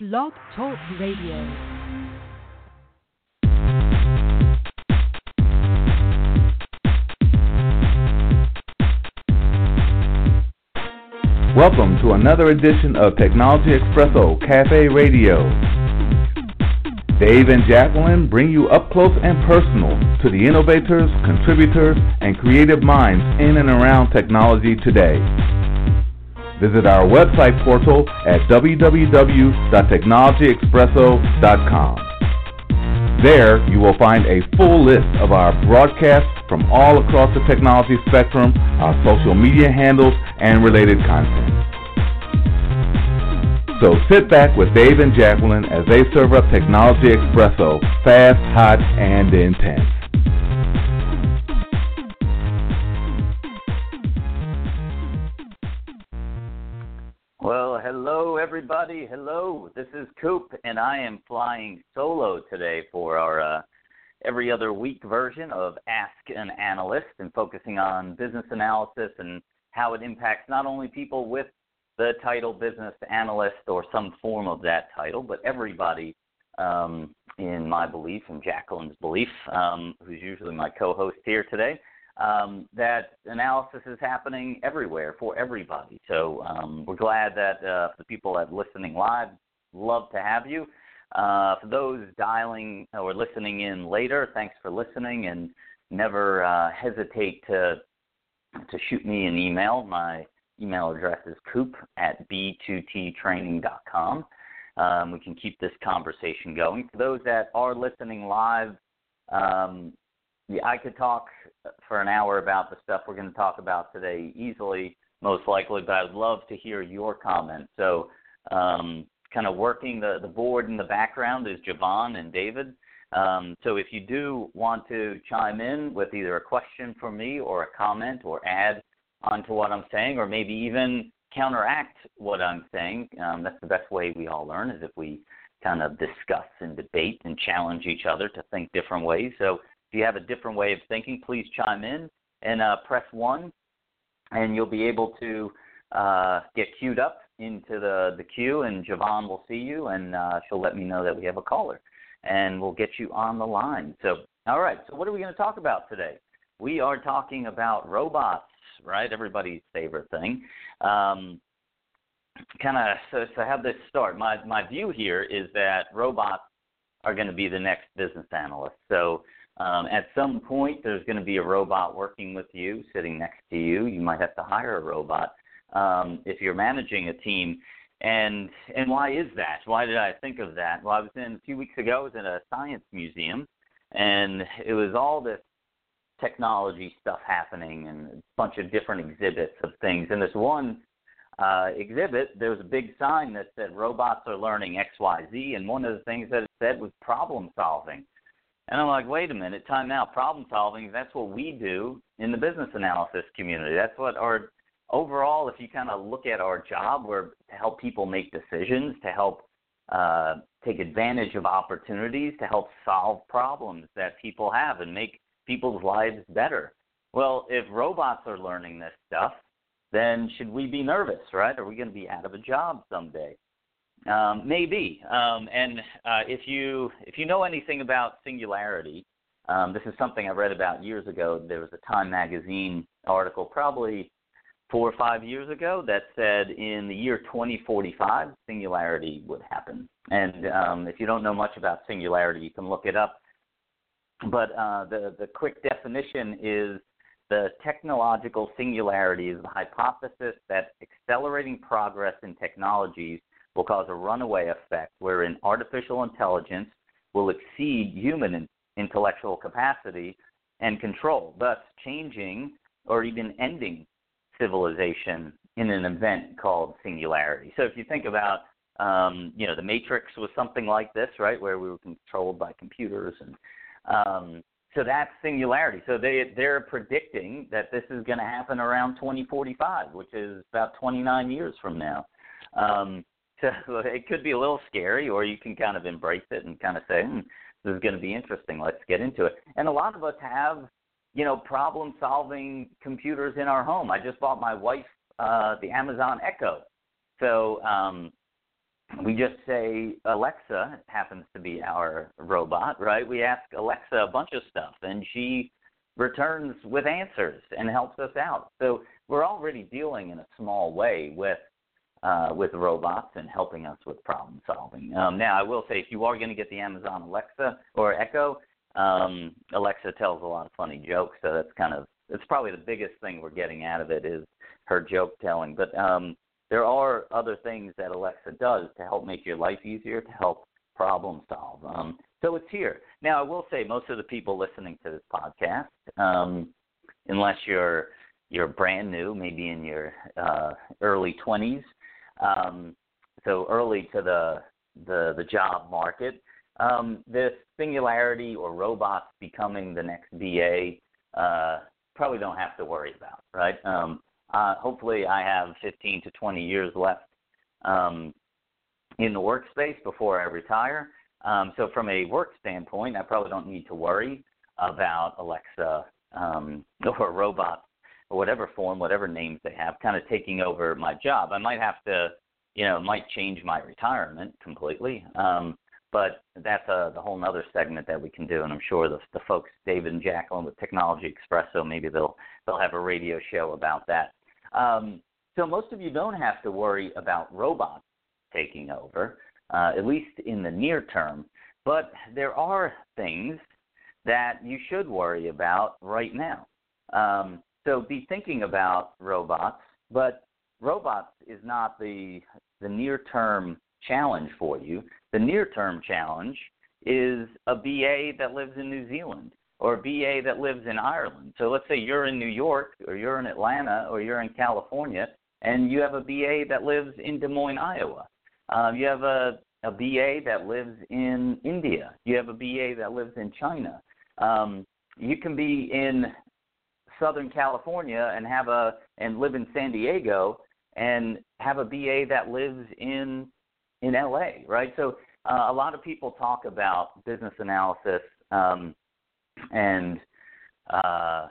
Blog Talk Radio. Welcome to another edition of Technology Expresso Cafe Radio. Dave and Jacqueline bring you up close and personal to the innovators, contributors, and creative minds in and around technology today. Visit our website portal at www.technologyexpresso.com. There, you will find a full list of our broadcasts from all across the technology spectrum, our social media handles, and related content. So sit back with Dave and Jacqueline as they serve up Technology Expresso, fast, hot, and intense. Everybody. Hello. This is Kupe, and I am flying solo today for our uh, every other week version of Ask an Analyst and focusing on business analysis and how it impacts not only people with the title business analyst or some form of that title, but everybody um, in my belief and Jacqueline's belief, um, who's usually my co host here today um, that analysis is happening everywhere for everybody. So um, we're glad that uh, the people that are listening live, love to have you. Uh, for those dialing or listening in later, thanks for listening, and never uh, hesitate to to shoot me an email. My email address is kupe at b2ttraining.com. Um, we can keep this conversation going. For those that are listening live, um, yeah, I could talk for an hour about the stuff we're going to talk about today easily, most likely, but I'd love to hear your comments. So, um, kind of working the, the board in the background is Javon and David. Um, so, if you do want to chime in with either a question for me or a comment or add onto what I'm saying, or maybe even counteract what I'm saying, um, that's the best way we all learn is if we kind of discuss and debate and challenge each other to think different ways. So, if you have a different way of thinking, please chime in and uh, press one, and you'll be able to uh, get queued up into the, the queue, and Javon will see you, and uh, she'll let me know that we have a caller, and we'll get you on the line. So, all right, so what are we going to talk about today? We are talking about robots, right? Everybody's favorite thing. Um, kind of so, so have this start. My my view here is that robots are going to be the next business analyst. So um, at some point, there's going to be a robot working with you, sitting next to you. You might have to hire a robot um, if you're managing a team. And and why is that? Why did I think of that? Well, I was in a few weeks ago. I was in a science museum, and it was all this technology stuff happening and a bunch of different exhibits of things. And this one uh, exhibit, there was a big sign that said robots are learning X, Y, Z, and one of the things that it said was problem solving. And I'm like, wait a minute, time out. Problem solving, that's what we do in the business analysis community. That's what our overall, if you kind of look at our job, we're to help people make decisions, to help uh, take advantage of opportunities, to help solve problems that people have and make people's lives better. Well, if robots are learning this stuff, then should we be nervous, right? Are we going to be out of a job someday? Um, maybe. Um, and uh, if you if you know anything about singularity, um, this is something I read about years ago. There was a Time magazine article, probably four or five years ago, that said in the year 2045, singularity would happen. And um, if you don't know much about singularity, you can look it up. But uh, the the quick definition is the technological singularity is the hypothesis that accelerating progress in technologies will cause a runaway effect wherein artificial intelligence will exceed human intellectual capacity and control, thus changing or even ending civilization in an event called singularity. So if you think about Um, you know, the Matrix was something like this, right, where we were controlled by computers, and um, so that's singularity. So they they're predicting that this is going to happen around 2045, which is about 29 years from now. Um, so it could be a little scary, or you can kind of embrace it and kind of say, hmm, "This is going to be interesting. Let's get into it." And a lot of us have, you know, problem-solving computers in our home. I just bought my wife uh, the Amazon Echo, so um, we just say Alexa happens to be our robot, right? We ask Alexa a bunch of stuff, and she returns with answers and helps us out. So we're already dealing in a small way with uh, with robots and helping us with problem solving. Um, now, I will say, if you are going to get the Amazon Alexa or Echo, um, Alexa tells a lot of funny jokes, so that's kind of it's probably the biggest thing we're getting out of it is her joke telling. But um, there are other things that Alexa does to help make your life easier, to help problem solve. Um, so it's here. Now, I will say most of the people listening to this podcast, um, unless you're you're brand new, maybe in your uh, early 20s, um, so early to the the, the job market, um, this singularity or robots becoming the next BA uh, probably don't have to worry about, right? Um, uh, hopefully, I have 15 to 20 years left um, in the workspace before I retire. Um, so, from a work standpoint, I probably don't need to worry about Alexa um, or robots or whatever form, whatever names they have, kind of taking over my job. I might have to, you know, might change my retirement completely. Um, but that's a the whole other segment that we can do, and I'm sure the the folks David and Jacqueline with Technology Expresso maybe they'll they'll have a radio show about that. Um, so most of you don't have to worry about robots taking over, uh, at least in the near term. But there are things that you should worry about right now. Um, so be thinking about robots, but robots is not the the near term challenge for you. The near term challenge is a BA that lives in New Zealand or a BA that lives in Ireland. So let's say you're in New York or you're in Atlanta or you're in California and you have a BA that lives in Des Moines, Iowa. Uh, you have a, a BA that lives in India. You have a BA that lives in China. Um, you can be in Southern California and have a and live in San Diego and have a BA that lives in in LA, right? So uh, a lot of people talk about business analysis um, and uh,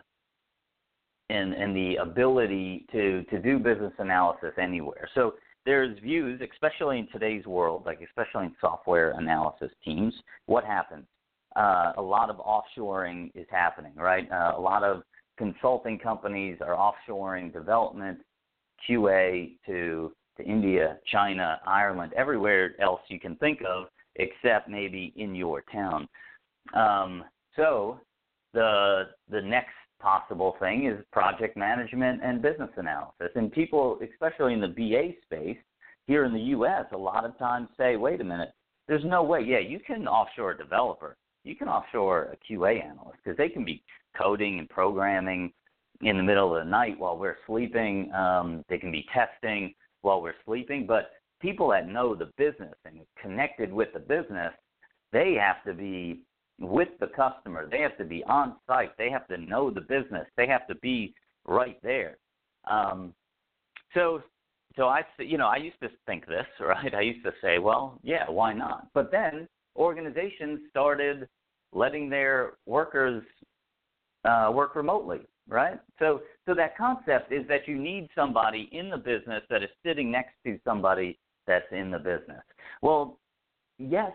and and the ability to to do business analysis anywhere. So there's views, especially in today's world, like especially in software analysis teams. What happens? Uh, a lot of offshoring is happening, right? Uh, a lot of consulting companies are offshoring development, QA to to India, China, Ireland, everywhere else you can think of, except maybe in your town. Um, so the the next possible thing is project management and business analysis. And people, especially in the BA space here in the U.S., a lot of times say, "Wait a minute, there's no way. Yeah, you can offshore a developer, you can offshore a QA analyst because they can be coding and programming in the middle of the night while we're sleeping. Um, they can be testing while we're sleeping. But people that know the business and connected with the business, they have to be with the customer. They have to be on site. They have to know the business. They have to be right there. Um, so, so I, you know, I used to think this, right? I used to say, well, yeah, why not? But then organizations started letting their workers uh, work remotely, right? So, so that concept is that you need somebody in the business that is sitting next to somebody that's in the business. Well, yes,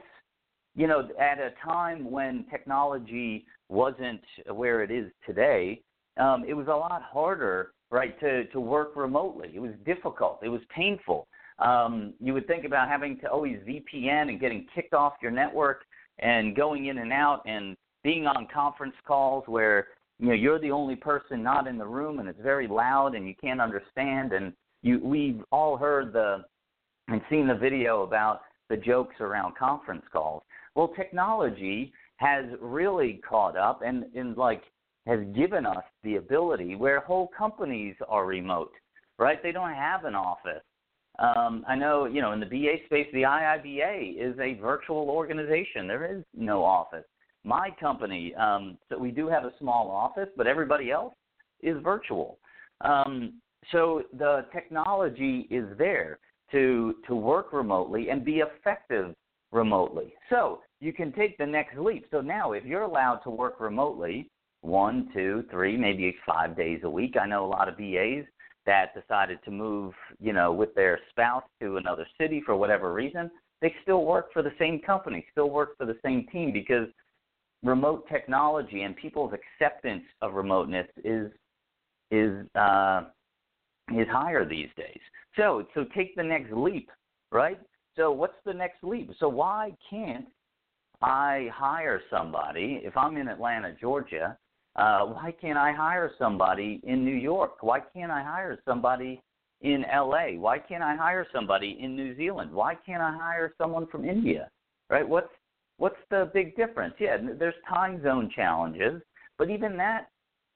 you know, at a time when technology wasn't where it is today, um, it was a lot harder, right, to, to work remotely. It was difficult. It was painful. Um, you would think about having to always VPN and getting kicked off your network and going in and out and being on conference calls where you know you're the only person not in the room and it's very loud and you can't understand and you we've all heard the and seen the video about the jokes around conference calls well, technology has really caught up and, and like has given us the ability where whole companies are remote, right? They don't have an office. Um, I know, you know, in the BA space, the IIBA is a virtual organization. There is no office. My company, um, so we do have a small office, but everybody else is virtual. Um, so the technology is there to to work remotely and be effective remotely. So you can take the next leap. So now, if you're allowed to work remotely, one, two, three, maybe five days a week. I know a lot of BAs that decided to move, you know, with their spouse to another city for whatever reason. They still work for the same company, still work for the same team because remote technology and people's acceptance of remoteness is is uh, is higher these days. So so take the next leap, right? So what's the next leap? So why can't I hire somebody if I'm in Atlanta, Georgia? Uh, why can't I hire somebody in New York? Why can't I hire somebody in LA? Why can't I hire somebody in New Zealand? Why can't I hire someone from India? Right? What's what's the big difference? Yeah, there's time zone challenges, but even that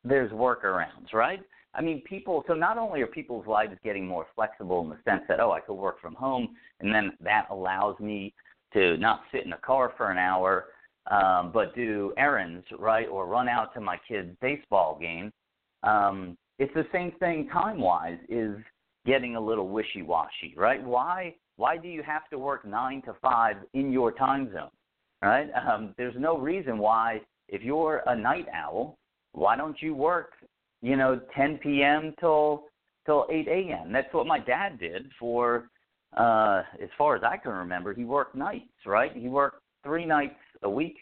there's workarounds, right? I mean, people. So not only are people's lives getting more flexible in the sense that oh, I could work from home, and then that allows me to not sit in a car for an hour, um, but do errands, right, or run out to my kid's baseball game. Um, it's the same thing time wise. Is getting a little wishy washy, right? Why? Why do you have to work nine to five in your time zone, right? Um, there's no reason why. If you're a night owl, why don't you work you know, 10 p.m. till till 8 a.m. That's what my dad did for, uh, as far as I can remember. He worked nights, right? He worked three nights a week,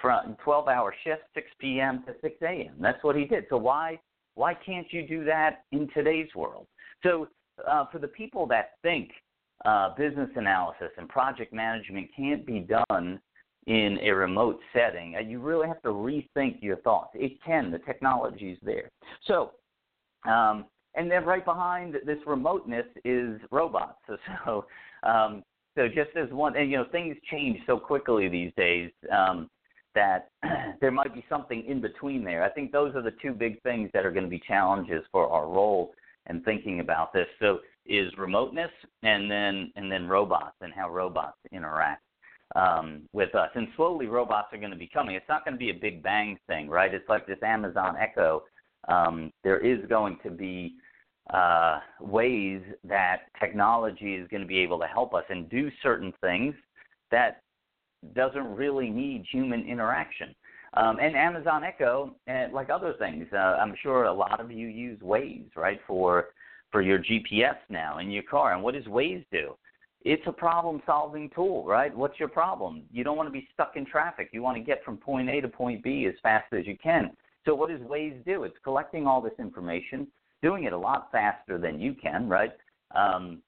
from 12-hour shifts, 6 p.m. to 6 a.m. That's what he did. So why why can't you do that in today's world? So uh, for the people that think uh, business analysis and project management can't be done in a remote setting, uh, you really have to rethink your thoughts. It can. The technology is there. So, um, and then right behind this remoteness is robots. So, so, um, so just as one, and you know, things change so quickly these days um, that there might be something in between there. I think those are the two big things that are going to be challenges for our role and thinking about this. So, is remoteness, and then and then robots and how robots interact um, with us. And slowly, robots are going to be coming. It's not going to be a big bang thing, right? It's like this Amazon Echo. Um, there is going to be uh, ways that technology is going to be able to help us and do certain things that doesn't really need human interaction. Um, and Amazon Echo, and like other things, uh, I'm sure a lot of you use Waze, right, for for your GPS now in your car. And what does Waze do? It's a problem solving tool, right? What's your problem? You don't want to be stuck in traffic. You want to get from point A to point B as fast as you can. So what does Waze do? It's collecting all this information, doing it a lot faster than you can, right? Um,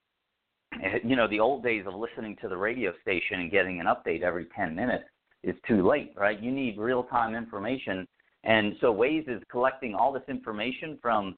you know, the old days of listening to the radio station and getting an update every 10 minutes is too late, right? You need real time information. And so Waze is collecting all this information from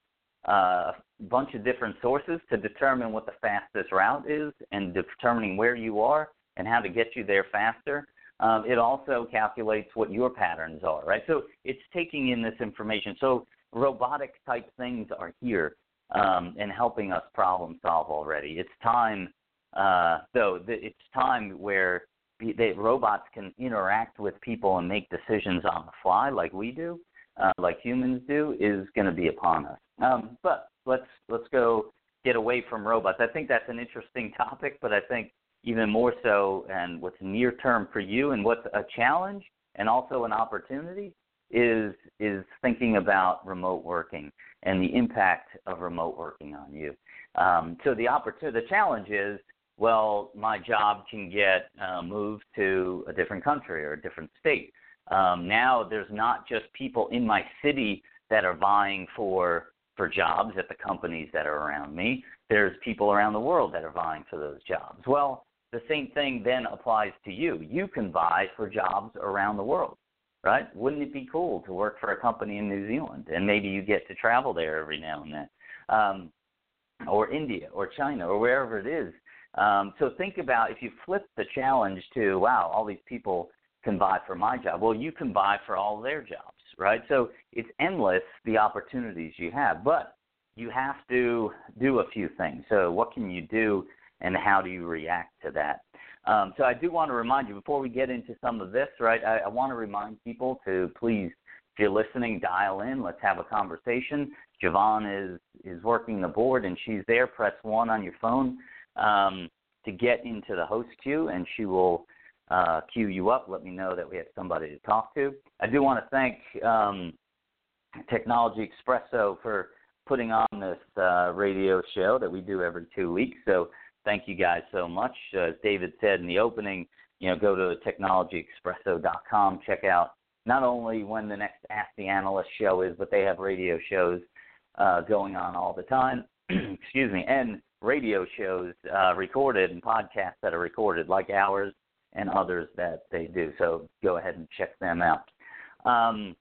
a bunch of different sources to determine what the fastest route is and determining where you are and how to get you there faster. Um, it also calculates what your patterns are, right? So it's taking in this information. So robotic type things are here um, and helping us problem solve already. It's time, uh, though, it's time where the robots can interact with people and make decisions on the fly like we do, uh, like humans do, is going to be upon us. Um, but let's let's go get away from robots. I think that's an interesting topic, but I think even more so, and what's near term for you, and what's a challenge and also an opportunity is is thinking about remote working and the impact of remote working on you. Um, so the opportunity, the challenge is, well, my job can get uh, moved to a different country or a different state. Um, now there's not just people in my city that are vying for for jobs at the companies that are around me. There's people around the world that are vying for those jobs. Well, the same thing then applies to you. You can vie for jobs around the world, right? Wouldn't it be cool to work for a company in New Zealand and maybe you get to travel there every now and then, um, or India or China or wherever it is. Um, so think about if you flip the challenge to, wow, all these people can vie for my job. Well, you can vie for all their jobs right? So it's endless the opportunities you have, but you have to do a few things. So what can you do and how do you react to that. Um, so I do want to remind you before we get into some of this, right? I, I want to remind people to please, if you're listening, dial in. Let's have a conversation. Javon is is working the board and she's there. Press one on your phone um, to get into the host queue, and she will uh, queue you up. Let me know that we have somebody to talk to. I do want to thank um, Technology Expresso for putting on this uh, radio show that we do every two weeks. So thank you guys so much. Uh, as David said in the opening, you know, go to technologyexpresso.com, check out not only when the next Ask the Analyst show is, but they have radio shows uh, going on all the time. Excuse me, and radio shows uh, recorded and podcasts that are recorded, like ours and others that they do. So go ahead and check them out. Um,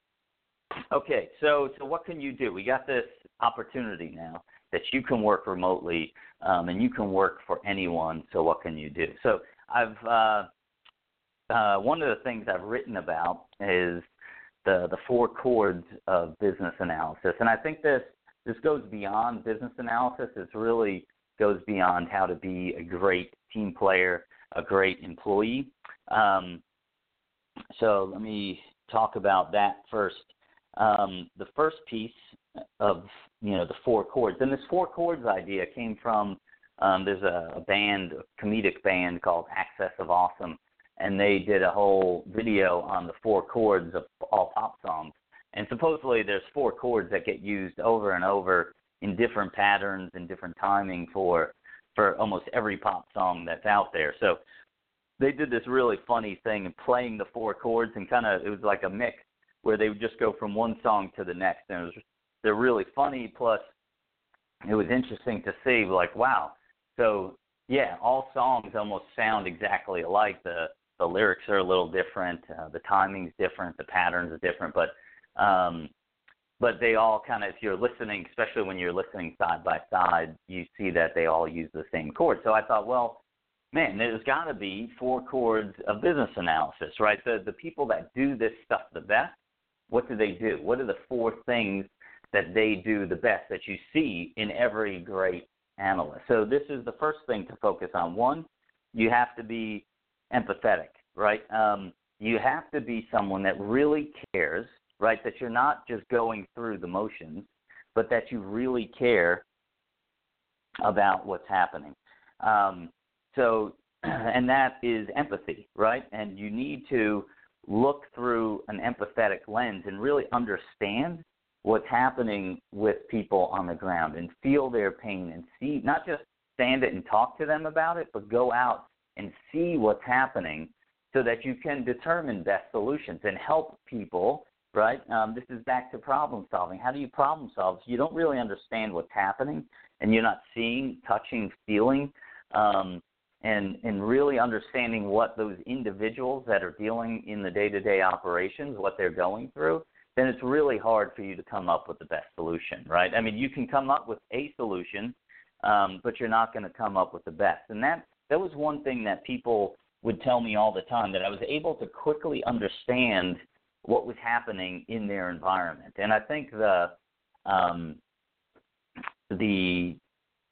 okay, so so what can you do? We got this opportunity now that you can work remotely um, and you can work for anyone. So what can you do? So I've uh, uh, one of the things I've written about is the the four chords of business analysis, and I think this this goes beyond business analysis. It really goes beyond how to be a great team player, a great employee. Um, so let me talk about that first. Um, the first piece of you know the four chords, and this four chords idea came from um, there's a, a band, a comedic band called Axis of Awesome, and they did a whole video on the four chords of all pop songs. And supposedly there's four chords that get used over and over in different patterns and different timing for for almost every pop song that's out there. So they did this really funny thing of playing the four chords and kind of it was like a mix where they would just go from one song to the next. And it was they're really funny plus it was interesting to see like wow. So yeah all songs almost sound exactly alike. The the lyrics are a little different uh, the timing's different the patterns are different but um but they all kind of if you're listening especially when you're listening side by side you see that they all use the same chord. So i thought well man there's got to be four chords of business analysis right? The the people that do this stuff the best what do they do? What are the four things that they do the best that you see in every great analyst? So this is the first thing to focus on. One you have to be empathetic right? Um, you have to be someone that really cares right? That you're not just going through the motions, but that you really care about what's happening. Um, so, and that is empathy, right? And you need to look through an empathetic lens and really understand what's happening with people on the ground and feel their pain and see, not just stand it and talk to them about it, but go out and see what's happening so that you can determine best solutions and help people right? Um, this is back to problem solving. How do you problem solve? So you don't really understand what's happening, and you're not seeing, touching, feeling, um, and and really understanding what those individuals that are dealing in the day-to-day operations, what they're going through. Then it's really hard for you to come up with the best solution, right? I mean, you can come up with a solution, um, but you're not going to come up with the best. And that that was one thing that people would tell me all the time that I was able to quickly understand what was happening in their environment. And I think the um, the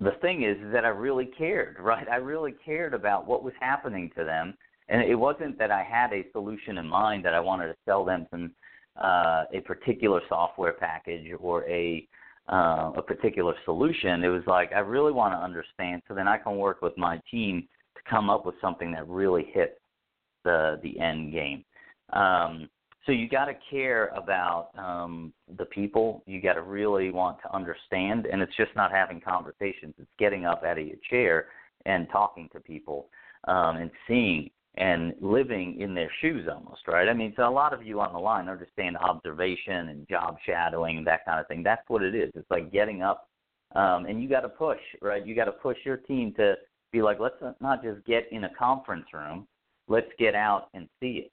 the thing is, that I really cared, right? I really cared about what was happening to them, and it wasn't that I had a solution in mind that I wanted to sell them some uh, a particular software package or a uh, a particular solution. It was like I really want to understand, so then I can work with my team to come up with something that really hits the the end game. Um, so you got to care about um, the people. You got to really want to understand, and it's just not having conversations. It's getting up out of your chair and talking to people um, and seeing and living in their shoes almost, right? I mean, so a lot of you on the line understand observation and job shadowing and that kind of thing. That's what it is. It's like getting up, um, and you got to push, right? You got to push your team to be like, let's not just get in a conference room. Let's get out and see it.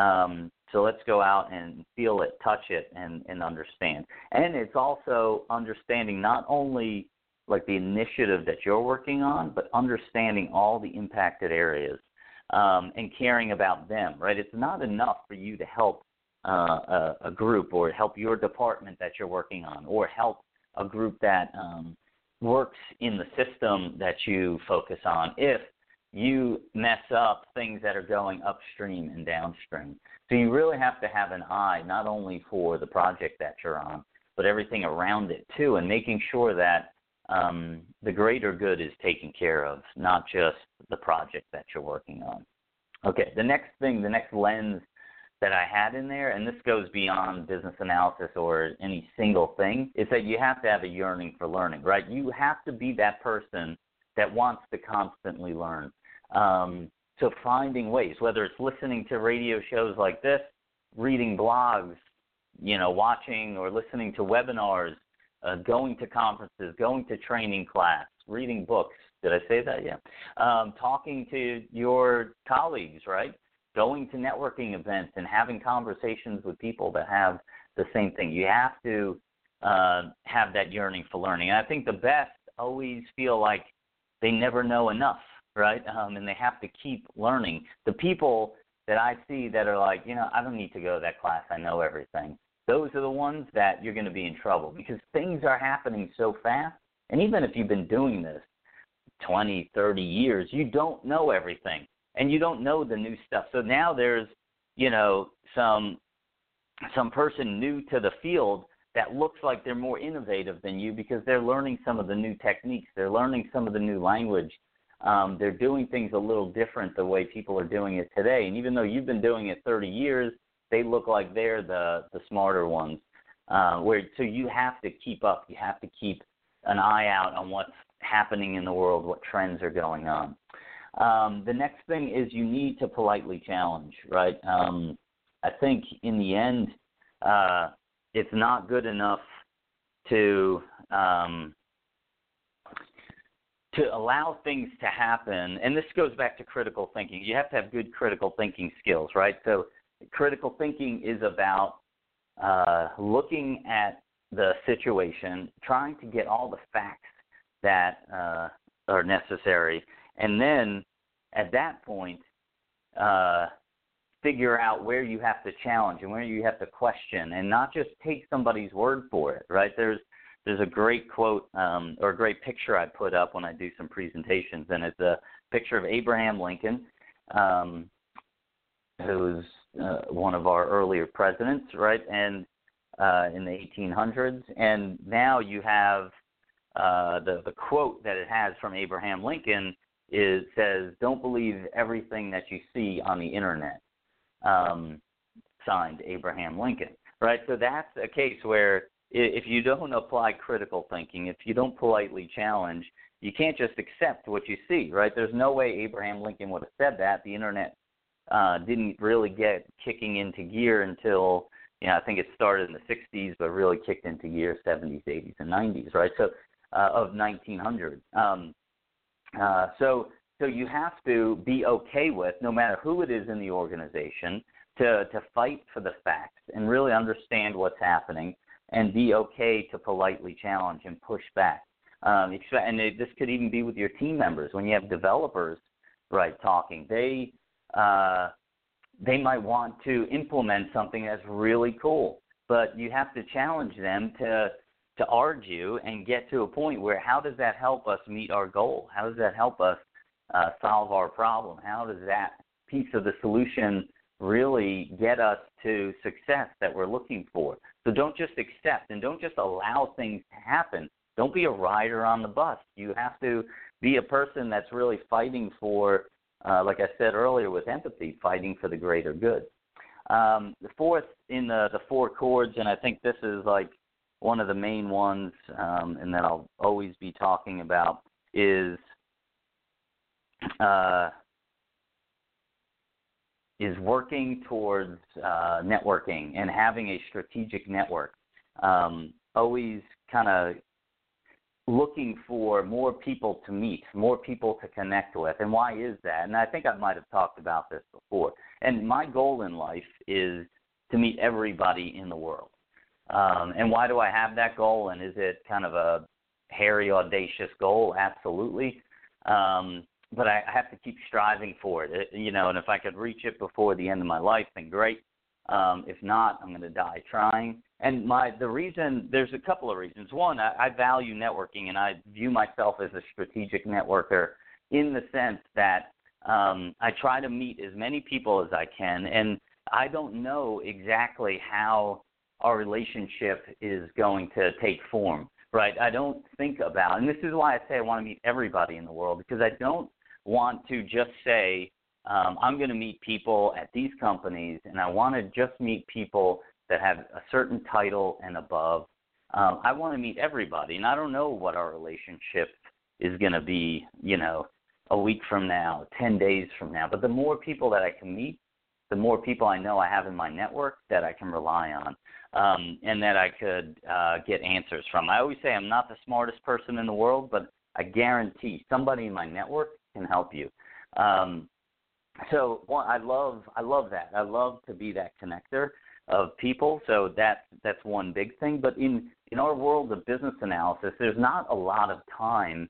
Um, so let's go out and feel it, touch it, and, and understand. And it's also understanding not only like the initiative that you're working on, but understanding all the impacted areas um, and caring about them. Right? It's not enough for you to help uh, a, a group or help your department that you're working on, or help a group that um, works in the system that you focus on if you mess up things that are going upstream and downstream. So you really have to have an eye not only for the project that you're on, but everything around it too, and making sure that um, the greater good is taken care of, not just the project that you're working on. Okay, the next thing, the next lens that I had in there, and this goes beyond business analysis or any single thing, is that you have to have a yearning for learning, right? You have to be that person that wants to constantly learn. Um, so finding ways, whether it's listening to radio shows like this, reading blogs, you know, watching or listening to webinars, uh, going to conferences, going to training class, reading books. Did I say that? Yeah. Um, talking to your colleagues, right? Going to networking events and having conversations with people that have the same thing. You have to uh, have that yearning for learning. And I think the best always feel like they never know enough, right? Um, and they have to keep learning. The people that I see that are like, you know, I don't need to go to that class. I know everything those are the ones that you're going to be in trouble because things are happening so fast. And even if you've been doing this 20, 30 years, you don't know everything and you don't know the new stuff. So now there's, you know, some some person new to the field that looks like they're more innovative than you because they're learning some of the new techniques, they're learning some of the new language. Um, they're doing things a little different the way people are doing it today. And even though you've been doing it 30 years, they look like they're the the smarter ones. Uh, where so you have to keep up. You have to keep an eye out on what's happening in the world, what trends are going on. Um, the next thing is you need to politely challenge, right? Um, I think in the end, uh, it's not good enough to um, to allow things to happen. And this goes back to critical thinking. You have to have good critical thinking skills, right? So critical thinking is about uh, looking at the situation, trying to get all the facts that uh, are necessary, and then at that point, uh, figure out where you have to challenge and where you have to question, and not just take somebody's word for it. Right? There's there's a great quote um, or a great picture I put up when I do some presentations, and it's a picture of Abraham Lincoln, um, who's uh, one of our earlier presidents, right? And uh, in the 1800s, and now you have uh, the the quote that it has from Abraham Lincoln is says, "Don't believe everything that you see on the internet." Um, signed Abraham Lincoln, right? So that's a case where if you don't apply critical thinking, if you don't politely challenge, you can't just accept what you see, right? There's no way Abraham Lincoln would have said that. The internet uh, didn't really get kicking into gear until you know I think it started in the 60s, but really kicked into gear 70s, 80s, and 90s, right? So uh, of 1900. Um, uh, so so you have to be okay with no matter who it is in the organization to to fight for the facts and really understand what's happening and be okay to politely challenge and push back. Um, and this could even be with your team members when you have developers, right, talking. They uh, they might want to implement something that's really cool, but you have to challenge them to to argue and get to a point where how does that help us meet our goal? How does that help us uh, solve our problem? How does that piece of the solution really get us to success that we're looking for? So don't just accept and don't just allow things to happen. Don't be a rider on the bus. You have to be a person that's really fighting for uh, like I said earlier, with empathy, fighting for the greater good. Um, the fourth in the, the four chords, and I think this is like one of the main ones, um, and that I'll always be talking about, is uh, is working towards uh, networking and having a strategic network. Um, always kind of looking for more people to meet, more people to connect with. And why is that? And I think I might have talked about this before. And my goal in life is to meet everybody in the world. Um, and why do I have that goal? And is it kind of a hairy, audacious goal? Absolutely. Um, but I have to keep striving for it. You know, and if I could reach it before the end of my life, then great. Um, if not, I'm going to die trying. And my the reason there's a couple of reasons. One, I, I value networking, and I view myself as a strategic networker in the sense that um, I try to meet as many people as I can, and I don't know exactly how our relationship is going to take form. Right? I don't think about, and this is why I say I want to meet everybody in the world because I don't want to just say um, I'm going to meet people at these companies, and I want to just meet people that have a certain title and above. Um, I want to meet everybody, and I don't know what our relationship is going to be, you know, a week from now, 10 days from now. But the more people that I can meet, the more people I know I have in my network that I can rely on um, and that I could uh, get answers from. I always say I'm not the smartest person in the world, but I guarantee somebody in my network can help you. Um, so I love I love that. I love to be that connector of people. So that that's one big thing. But in in our world of business analysis, there's not a lot of time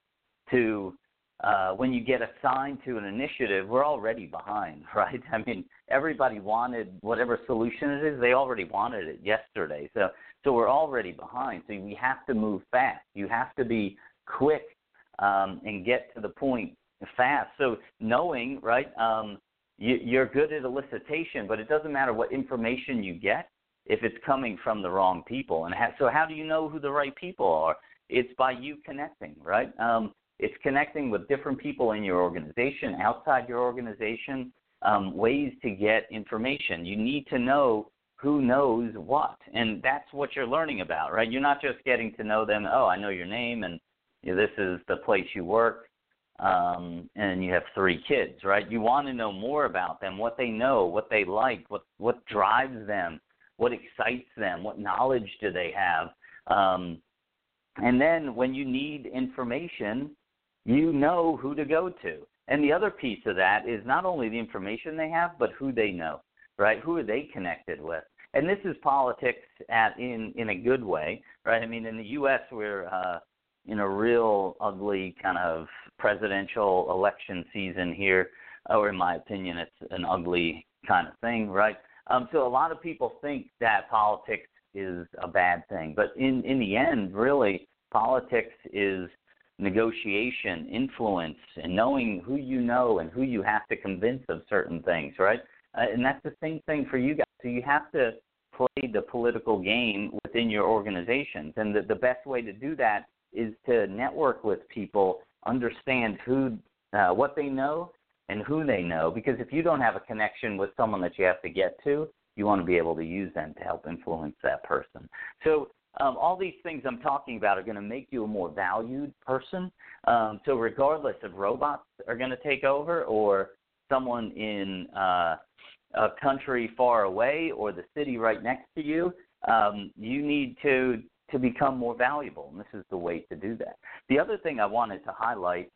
to uh, when you get assigned to an initiative, we're already behind, right? I mean, everybody wanted whatever solution it is, they already wanted it yesterday. So, so we're already behind. So we have to move fast. You have to be quick um, and get to the point fast. So knowing, right, um, you, you're good at elicitation, but it doesn't matter what information you get if it's coming from the wrong people. And ha- so how do you know who the right people are? It's by you connecting, right? Um, it's connecting with different people in your organization, outside your organization, um, ways to get information. You need to know who knows what, and that's what you're learning about, right? You're not just getting to know them. Oh, I know your name, and you know, this is the place you work, um, and you have three kids, right? You want to know more about them, what they know, what they like, what what drives them, what excites them, what knowledge do they have, um, and then when you need information, you know who to go to. And the other piece of that is not only the information they have, but who they know, right? Who are they connected with? And this is politics at in in a good way, right? I mean, in the U.S., we're uh, in a real ugly kind of presidential election season here, or in my opinion, it's an ugly kind of thing, right? Um, so a lot of people think that politics is a bad thing, but in in the end, really, politics is negotiation, influence, and knowing who you know and who you have to convince of certain things, right? Uh, and that's the same thing for you guys. So you have to play the political game within your organizations, and the, the best way to do that is to network with people, understand who, uh, what they know, and who they know. Because if you don't have a connection with someone that you have to get to, you want to be able to use them to help influence that person. So um, all these things I'm talking about are going to make you a more valued person. Um, so regardless if robots are going to take over or someone in uh, a country far away or the city right next to you, um, you need to to become more valuable, and this is the way to do that. The other thing I wanted to highlight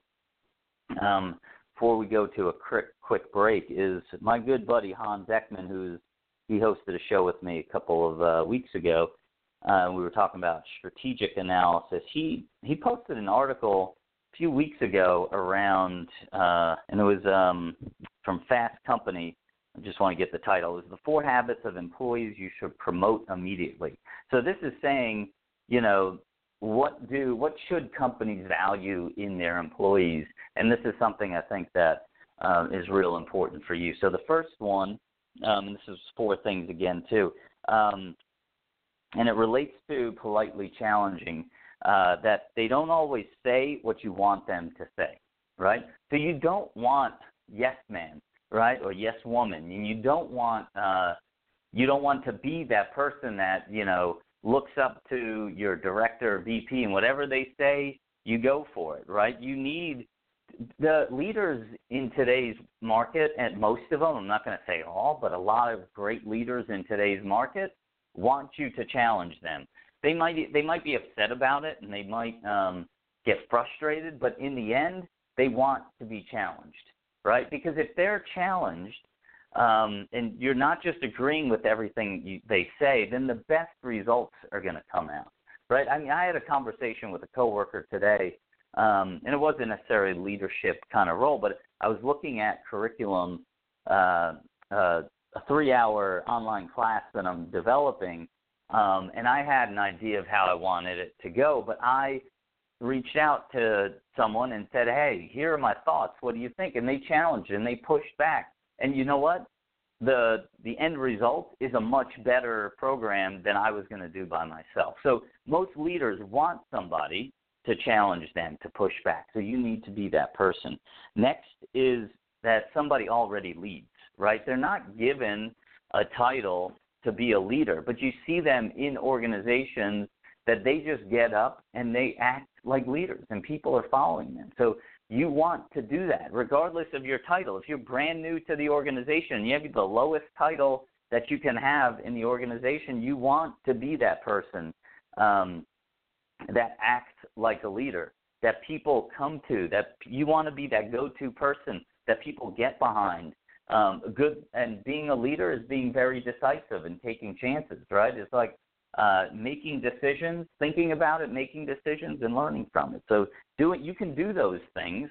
um, before we go to a quick, quick break is my good buddy Hans Eckman, who's he hosted a show with me a couple of uh, weeks ago uh, we were talking about strategic analysis. He he posted an article a few weeks ago around, uh, and it was um, from Fast Company. I just want to get the title. It was the four habits of employees you should promote immediately. So this is saying, you know, what do what should companies value in their employees? And this is something I think that uh, is real important for you. So the first one, um, and this is four things again too. Um, and it relates to politely challenging uh, that they don't always say what you want them to say, right? So you don't want yes man, right, or yes woman, and you don't want uh, you don't want to be that person that you know looks up to your director or VP and whatever they say, you go for it, right? You need the leaders in today's market, and most of them, I'm not going to say all, but a lot of great leaders in today's market want you to challenge them. They might they might be upset about it and they might um, get frustrated, but in the end, they want to be challenged, right? Because if they're challenged um, and you're not just agreeing with everything you, they say, then the best results are going to come out, right? I mean, I had a conversation with a coworker today, um, and it wasn't necessarily leadership kind of role, but I was looking at curriculum uh, uh, a three-hour online class that I'm developing, um, and I had an idea of how I wanted it to go, but I reached out to someone and said, "Hey, here are my thoughts. What do you think?" And they challenged and they pushed back. And you know what? The the end result is a much better program than I was going to do by myself. So most leaders want somebody to challenge them, to push back. So you need to be that person. Next is that somebody already leads, right? They're not given a title to be a leader, but you see them in organizations that they just get up and they act like leaders and people are following them. So you want to do that regardless of your title. If you're brand new to the organization, and you have the lowest title that you can have in the organization, you want to be that person um, that acts like a leader, that people come to, that you want to be that go-to person that people get behind. Um, good and being a leader is being very decisive and taking chances, right? It's like uh, making decisions, thinking about it, making decisions, and learning from it. So doing you can do those things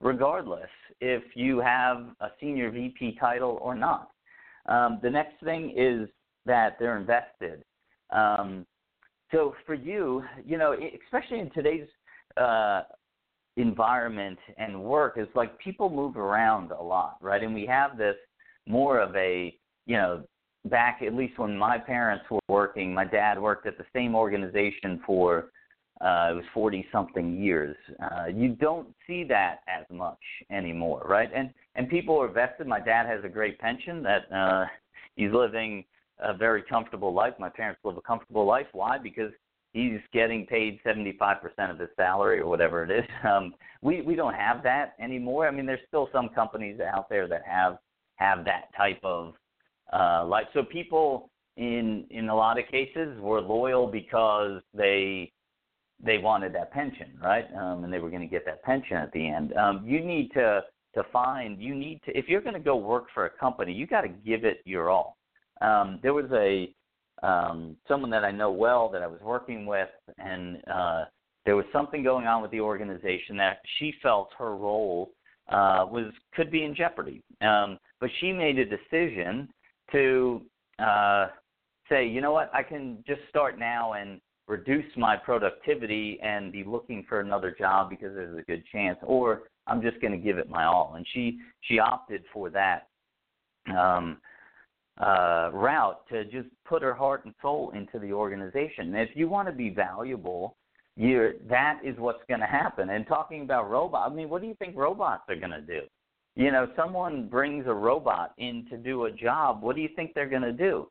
regardless if you have a senior VP title or not. Um, the next thing is that they're invested. Um, so for you, you know, especially in today's uh, environment and work, is like people move around a lot, right? And we have this more of a, you know, back at least when my parents were working, my dad worked at the same organization for uh, it was 40 something years. Uh, you don't see that as much anymore, right? And and people are vested. My dad has a great pension that uh, he's living a very comfortable life. My parents live a comfortable life. Why? Because he's getting paid 75% of his salary or whatever it is. Um, we we don't have that anymore. I mean, there's still some companies out there that have have that type of uh, life. So people in in a lot of cases were loyal because they they wanted that pension, right? Um, and they were going to get that pension at the end. Um, you need to to find you need to if you're going to go work for a company, you got to give it your all. Um, there was a um, someone that I know well that I was working with, and uh, there was something going on with the organization that she felt her role uh, was could be in jeopardy. Um, but she made a decision to uh, say, you know what, I can just start now and reduce my productivity and be looking for another job because there's a good chance, or I'm just going to give it my all. And she she opted for that. Um, uh, route to just put her heart and soul into the organization. And if you want to be valuable, you're, that is what's going to happen. And talking about robots, I mean, what do you think robots are going to do? You know, someone brings a robot in to do a job. What do you think they're going to do?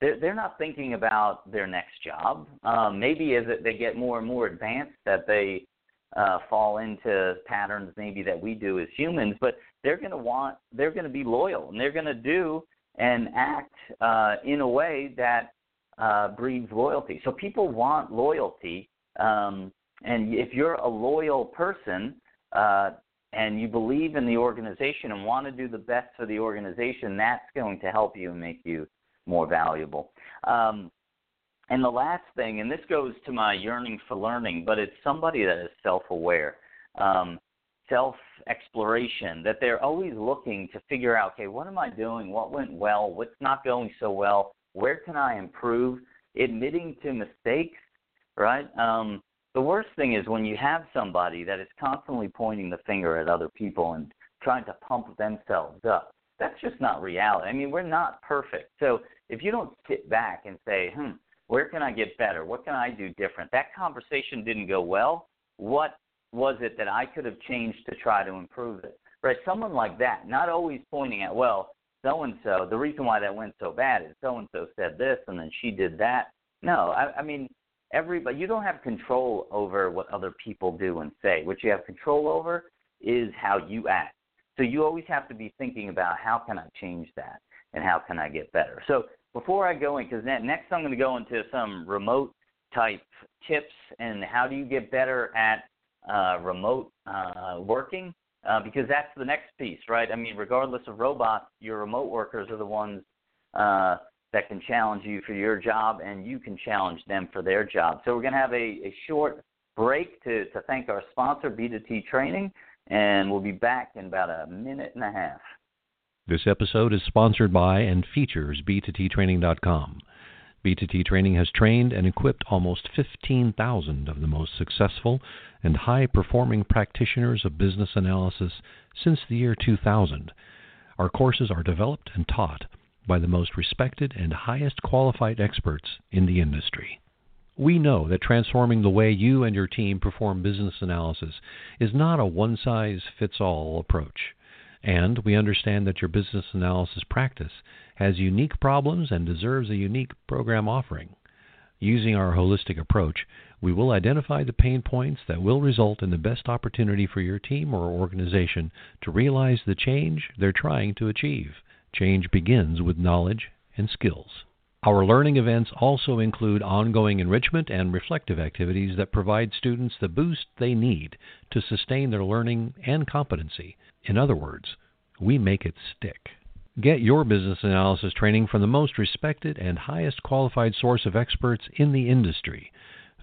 They're, they're not thinking about their next job. Um, maybe as it, they get more and more advanced, that they uh, fall into patterns maybe that we do as humans. But they're going to want, they're going to be loyal, and they're going to do and act uh, in a way that uh, breeds loyalty. So people want loyalty, um, and if you're a loyal person uh, and you believe in the organization and want to do the best for the organization, that's going to help you and make you more valuable. Um, and the last thing, and this goes to my yearning for learning, but it's somebody that is self-aware. Um, self exploration, that they're always looking to figure out, okay, what am I doing? What went well? What's not going so well? Where can I improve? Admitting to mistakes, right? Um, the worst thing is when you have somebody that is constantly pointing the finger at other people and trying to pump themselves up. That's just not reality. I mean, we're not perfect. So if you don't sit back and say, hmm, where can I get better? What can I do different? That conversation didn't go well. What was it that I could have changed to try to improve it? Right? Someone like that, not always pointing at, well, so and so, the reason why that went so bad is so and so said this and then she did that. No, I, I mean, everybody, you don't have control over what other people do and say. What you have control over is how you act. So you always have to be thinking about how can I change that and how can I get better. So before I go in, because next I'm going to go into some remote type tips and how do you get better at uh, remote uh, working uh, because that's the next piece, right? I mean, regardless of robots, your remote workers are the ones uh, that can challenge you for your job, and you can challenge them for their job. So we're going to have a, a short break to, to thank our sponsor, B2T Training, and we'll be back in about a minute and a half. This episode is sponsored by and features B2T B2T Training has trained and equipped almost 15,000 of the most successful and high performing practitioners of business analysis since the year 2000. Our courses are developed and taught by the most respected and highest qualified experts in the industry. We know that transforming the way you and your team perform business analysis is not a one size fits all approach. And we understand that your business analysis practice has unique problems and deserves a unique program offering. Using our holistic approach, we will identify the pain points that will result in the best opportunity for your team or organization to realize the change they're trying to achieve. Change begins with knowledge and skills. Our learning events also include ongoing enrichment and reflective activities that provide students the boost they need to sustain their learning and competency. In other words, we make it stick. Get your business analysis training from the most respected and highest qualified source of experts in the industry.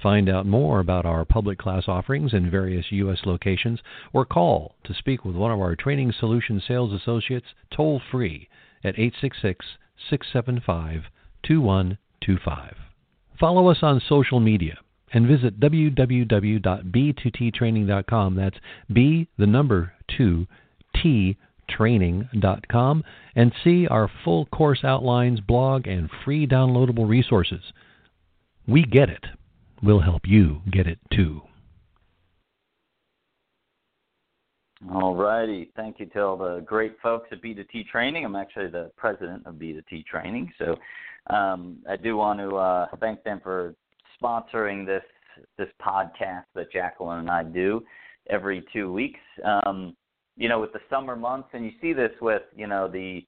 Find out more about our public class offerings in various U.S. locations or call to speak with one of our Training Solution Sales Associates toll free at 866 675 2125. Follow us on social media and visit www.b2ttraining.com. That's B, the number 2, T, training.com and see our full course outlines, blog, and free downloadable resources. We get it. We'll help you get it too. All righty. Thank you to all the great folks at B2T Training. I'm actually the president of B2T Training, so um, I do want to uh, thank them for sponsoring this this podcast that Jacqueline and I do every two weeks. Um, you know, with the summer months, and you see this with you know the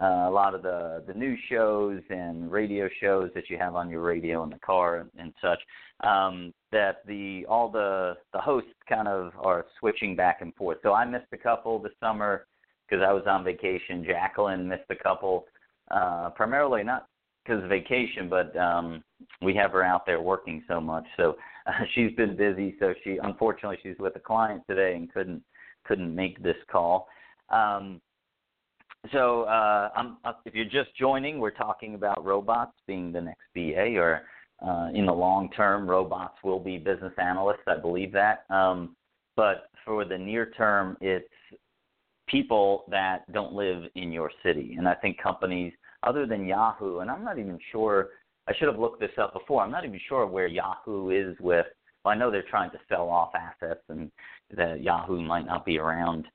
uh, a lot of the the news shows and radio shows that you have on your radio in the car and, and such. Um, that the all the the hosts kind of are switching back and forth. So I missed a couple this summer because I was on vacation. Jacqueline missed a couple, uh, primarily not because of vacation, but um, we have her out there working so much. So uh, she's been busy. So she unfortunately she's with a client today and couldn't couldn't make this call. Um, so, uh, uh, if you're just joining, we're talking about robots being the next BA, or uh, in the long term, robots will be business analysts. I believe that. Um, but for the near term, it's people that don't live in your city. And I think companies other than Yahoo, and I'm not even sure, I should have looked this up before. I'm not even sure where Yahoo is with, well, I know they're trying to sell off assets and that Yahoo might not be around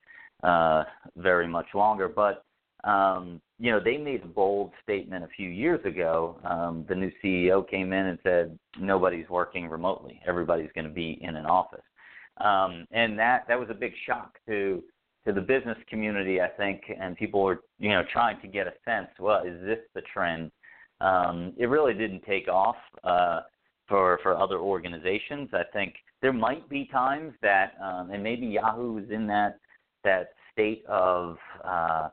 uh, very much longer. But um, you know, they made a bold statement a few years ago. Um, the new CEO came in and said nobody's working remotely; everybody's going to be in an office, um, and that that was a big shock to to the business community, I think, and people were you know trying to get a sense. Well, is this the trend? Um, it really didn't take off uh, for for other organizations. I think there might be times that, um, and maybe Yahoo is in that that state of, uh,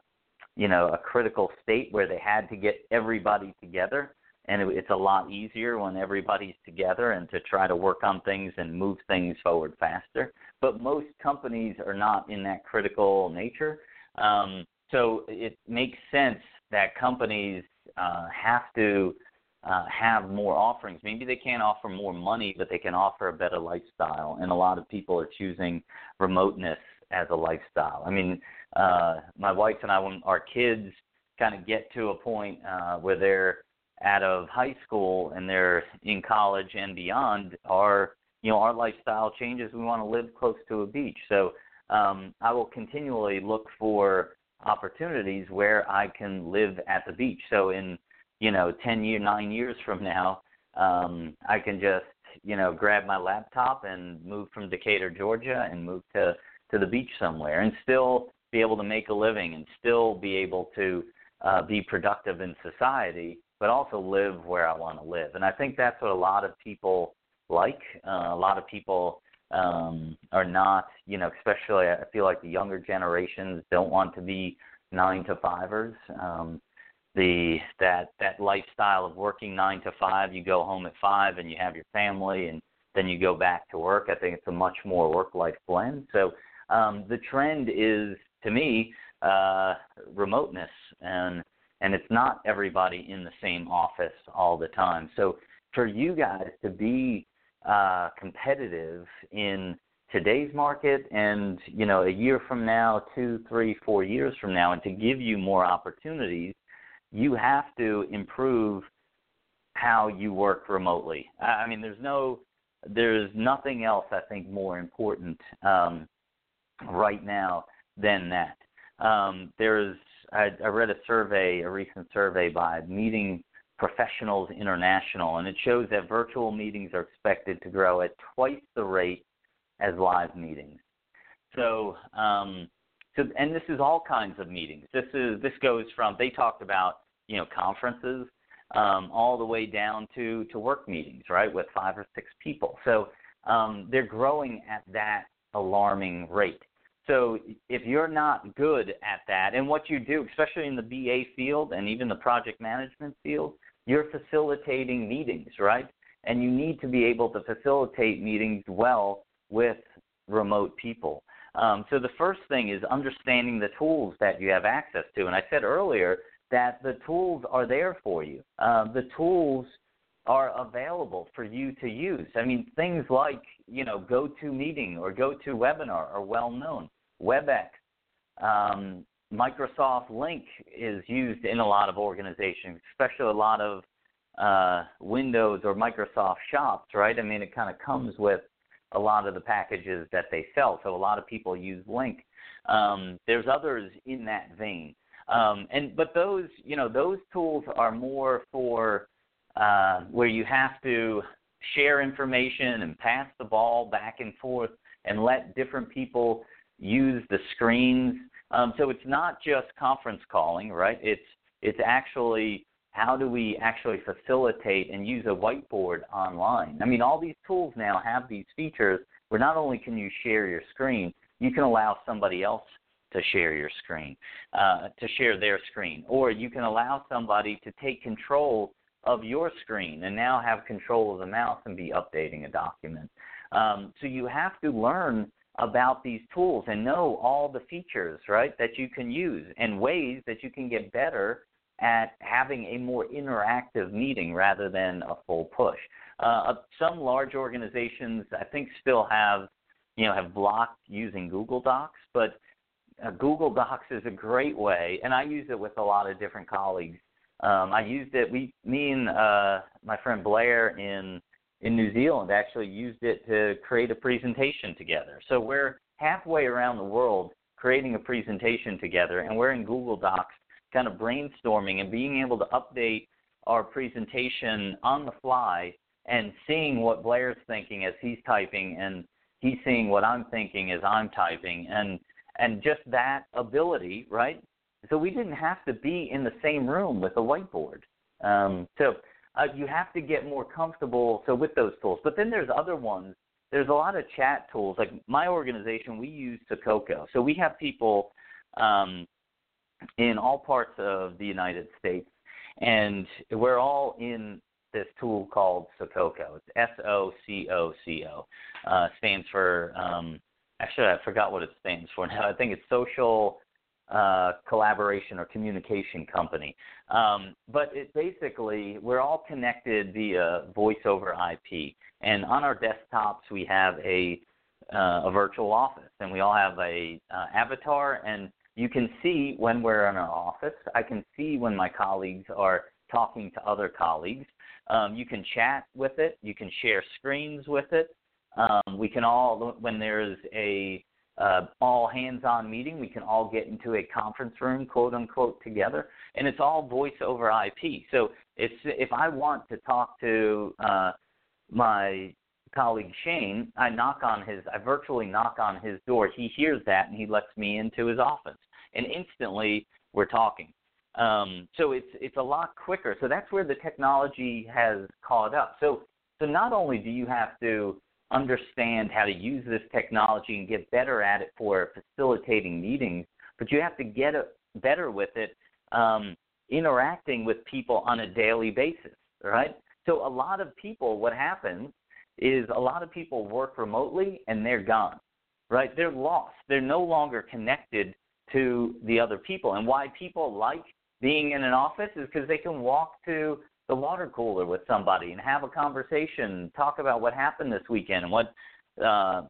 you know, a critical state where they had to get everybody together, and it, it's a lot easier when everybody's together and to try to work on things and move things forward faster. But most companies are not in that critical nature, um, so it makes sense that companies uh, have to uh, have more offerings. Maybe they can't offer more money, but they can offer a better lifestyle. And a lot of people are choosing remoteness as a lifestyle. I mean, uh, my wife and I, when our kids kind of get to a point uh, where they're out of high school and they're in college and beyond, our you know our lifestyle changes. We want to live close to a beach, so um, I will continually look for opportunities where I can live at the beach. So in you know, 10 year, 9 years from now, um, I can just, you know, grab my laptop and move from Decatur, Georgia and move to to the beach somewhere and still be able to make a living and still be able to uh, be productive in society, but also live where I want to live. And I think that's what a lot of people like. Uh, a lot of people um, are not, you know, especially I feel like the younger generations don't want to be nine to fivers. Um, the that that lifestyle of working nine to five you go home at five and you have your family and then you go back to work i think it's a much more work life blend so um the trend is to me uh, remoteness and and it's not everybody in the same office all the time. So for you guys to be uh, competitive in today's market and you know a year from now two three four years from now and to give you more opportunities you have to improve how you work remotely i mean there's no there's nothing else i think more important um, right now than that um, there's I, I read a survey a recent survey by meeting professionals international and it shows that virtual meetings are expected to grow at twice the rate as live meetings. So, um, so and this is all kinds of meetings. This is this goes from they talked about you know conferences um, all the way down to to work meetings, right, with five or six people. So um, they're growing at that alarming rate. So if you're not good at that, and what you do, especially in the BA field and even the project management field, you're facilitating meetings, right? And you need to be able to facilitate meetings well with remote people. Um, so the first thing is understanding the tools that you have access to. And I said earlier that the tools are there for you. Uh, the tools are available for you to use. I mean, things like you know GoToMeeting or GoToWebinar are well known. WebEx, um, Microsoft Lync is used in a lot of organizations, especially a lot of uh, Windows or Microsoft shops, right? I mean, it kind of comes with a lot of the packages that they sell. So a lot of people use Lync. Um, there's others in that vein. Um, and but those you know those tools are more for uh, where you have to share information and pass the ball back and forth and let different people use the screens. Um, so it's not just conference calling, right? It's it's actually how do we actually facilitate and use a whiteboard online? I mean, all these tools now have these features where not only can you share your screen, you can allow somebody else to share your screen, uh, to share their screen, or you can allow somebody to take control of your screen and now have control of the mouse and be updating a document. Um, so you have to learn about these tools and know all the features, right, that you can use and ways that you can get better at having a more interactive meeting rather than a full push. Uh, some large organizations, I think, still have, you know, have blocked using Google Docs, but uh, Google Docs is a great way, and I use it with a lot of different colleagues. Um, I used it. We, me and uh, my friend Blair in in New Zealand actually used it to create a presentation together. So we're halfway around the world creating a presentation together, and we're in Google Docs kind of brainstorming and being able to update our presentation on the fly and seeing what Blair's thinking as he's typing and he's seeing what I'm thinking as I'm typing and and just that ability, right? So we didn't have to be in the same room with a whiteboard. Um, so uh, you have to get more comfortable so with those tools. But then there's other ones. There's a lot of chat tools. Like my organization, we use Sococo. So we have people um, in all parts of the United States, and we're all in this tool called Sococo. It's S O C O C O. Uh, stands for um, actually I forgot what it stands for now. I think it's Social uh, Collaboration or Communication Company. Um, but it basically we're all connected via voice over IP, and on our desktops we have a uh, a virtual office, and we all have a uh, avatar and you can see when we're in our office. I can see when my colleagues are talking to other colleagues. Um, you can chat with it. You can share screens with it. Um, we can all, when there's a uh, all hands-on meeting, we can all get into a conference room, quote unquote, together, and it's all voice over IP. So it's if I want to talk to uh, my colleague Shane, I knock on his, I virtually knock on his door. He hears that and he lets me into his office, and instantly we're talking. Um, so it's it's a lot quicker. So that's where the technology has caught up. So so not only do you have to understand how to use this technology and get better at it for facilitating meetings, but you have to get better with it um, interacting with people on a daily basis, right? So a lot of people, what happens is a lot of people work remotely and they're gone, right? They're lost. They're no longer connected to the other people. And why people like being in an office is because they can walk to the water cooler with somebody and have a conversation, talk about what happened this weekend and what uh,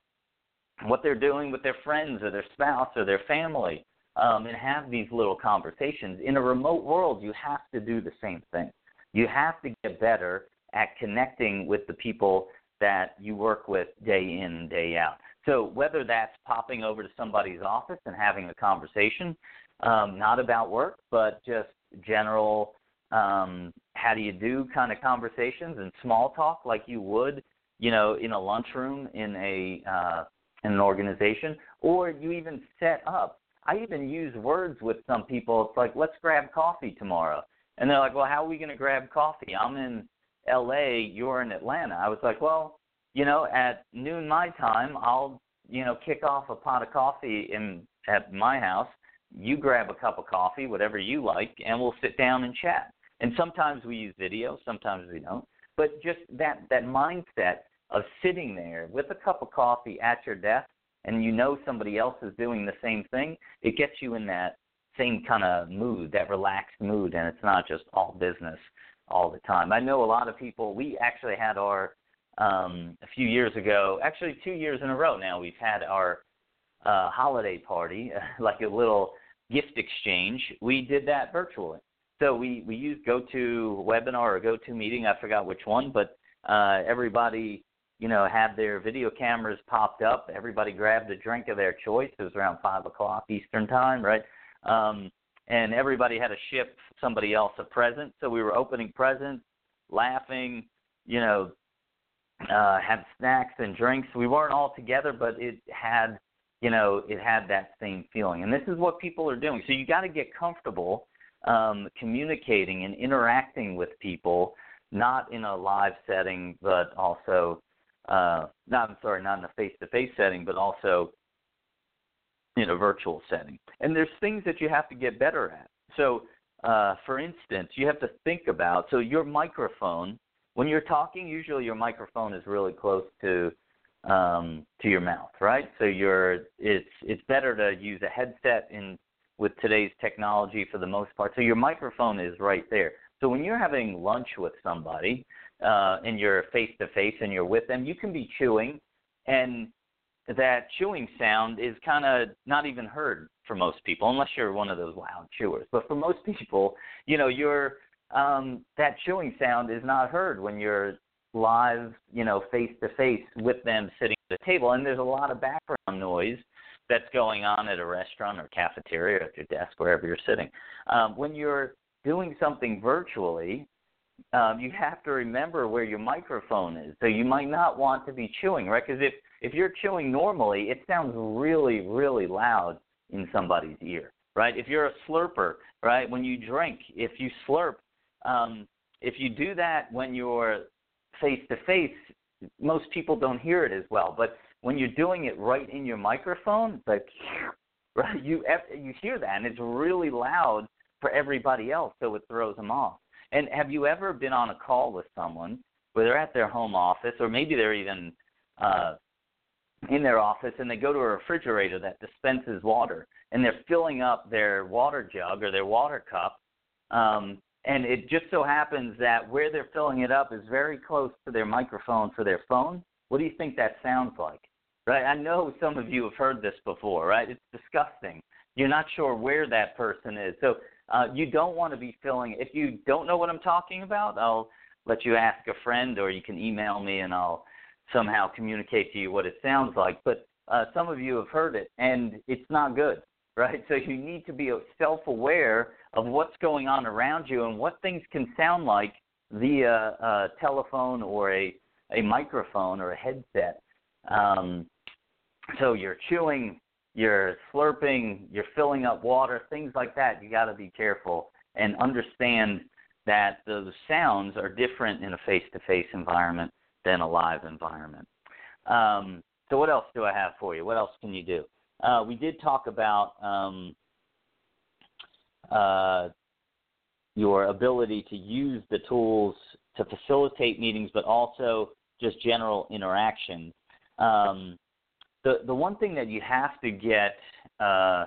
what they're doing with their friends or their spouse or their family, um, and have these little conversations. In a remote world, you have to do the same thing. You have to get better at connecting with the people that you work with day in day out. So whether that's popping over to somebody's office and having a conversation, um, not about work, but just general um, how do you do kind of conversations and small talk like you would, you know, in a lunchroom in a uh, in an organization, or you even set up. I even use words with some people. It's like, let's grab coffee tomorrow, and they're like, well, how are we going to grab coffee? I'm in L.A. You're in Atlanta. I was like, well, you know, at noon my time, I'll you know kick off a pot of coffee in at my house. You grab a cup of coffee, whatever you like, and we'll sit down and chat. And sometimes we use video, sometimes we don't. But just that that mindset of sitting there with a cup of coffee at your desk and you know somebody else is doing the same thing, it gets you in that same kind of mood, that relaxed mood, and it's not just all business all the time. I know a lot of people. We actually had our um, a few years ago, actually two years in a row now. We've had our uh, holiday party, like a little gift exchange. We did that virtually. So we we used GoToWebinar or GoToMeeting. I forgot which one, but uh, everybody you know had their video cameras popped up. Everybody grabbed a drink of their choice. It was around five o'clock Eastern time, right? Um, and everybody had to ship somebody else a present. So we were opening presents, laughing, you know, uh, had snacks and drinks. We weren't all together, but it had, you know, it had that same feeling. And this is what people are doing. So you got to get comfortable um, communicating and interacting with people, not in a live setting, but also, uh, not I'm sorry, not in a face-to-face setting, but also in a virtual setting. And there's things that you have to get better at. So, uh, for instance, you have to think about so your microphone when you're talking. Usually, your microphone is really close to um, to your mouth, right? So you're it's it's better to use a headset in with today's technology for the most part. So your microphone is right there. So when you're having lunch with somebody uh, and you're face to face and you're with them, you can be chewing, and that chewing sound is kind of not even heard for most people, unless you're one of those loud chewers. But for most people, you know, your um, that chewing sound is not heard when you're live, you know, face to face with them sitting at the table. And there's a lot of background noise that's going on at a restaurant or cafeteria or at your desk, wherever you're sitting. Um, when you're doing something virtually, um, you have to remember where your microphone is. So you might not want to be chewing, right? Because if if you're chewing normally, it sounds really, really loud in somebody's ear, right? If you're a slurper, right, when you drink, if you slurp, um, if you do that when you're face to face, most people don't hear it as well. But when you're doing it right in your microphone, like right, you you hear that, and it's really loud for everybody else, so it throws them off. And have you ever been on a call with someone where they're at their home office, or maybe they're even uh, in their office, and they go to a refrigerator that dispenses water, and they're filling up their water jug or their water cup, um, and it just so happens that where they're filling it up is very close to their microphone for their phone. What do you think that sounds like? Right? I know some of you have heard this before, right? It's disgusting. You're not sure where that person is. So uh, you don't want to be filling. If you don't know what I'm talking about, I'll let you ask a friend, or you can email me, and I'll somehow communicate to you what it sounds like. But uh, some of you have heard it, and it's not good, right? So you need to be self-aware of what's going on around you and what things can sound like via a telephone or a a microphone or a headset. Um, so you're chewing, you're slurping, you're filling up water, things like that. You got to be careful and understand that those sounds are different in a face-to-face environment than a live environment. Um, so what else do I have for you? What else can you do? Uh, we did talk about um, uh, your ability to use the tools to facilitate meetings, but also just general interaction. Um, the the one thing that you have to get uh,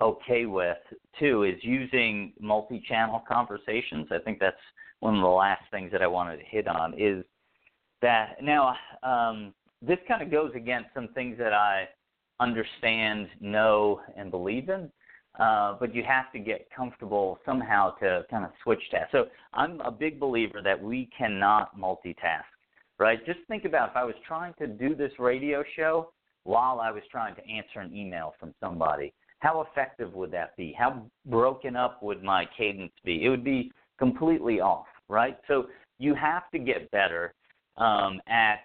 okay with too is using multi-channel conversations. I think that's one of the last things that I wanted to hit on is that now um, this kind of goes against some things that I understand, know, and believe in. Uh, but you have to get comfortable somehow to kind of switch tasks. So I'm a big believer that we cannot multitask, right? Just think about if I was trying to do this radio show while I was trying to answer an email from somebody. How effective would that be? How broken up would my cadence be? It would be completely off, right? So you have to get better um, at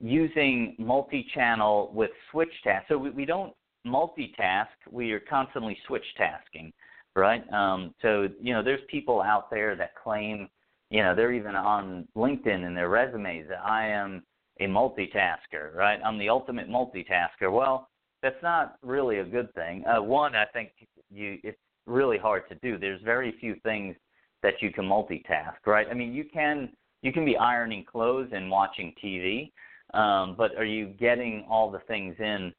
using multi-channel with switch tasks. So we, we don't multitask. We are constantly switch tasking, right? Um, so you know, there's people out there that claim, you know, they're even on LinkedIn in their resumes that I am a multitasker, right? I'm the ultimate multitasker. Well, that's not really a good thing. Uh, one, I think you it's really hard to do. There's very few things that you can multitask, right? I mean, you can you can be ironing clothes and watching TV, um, but are you getting all the things in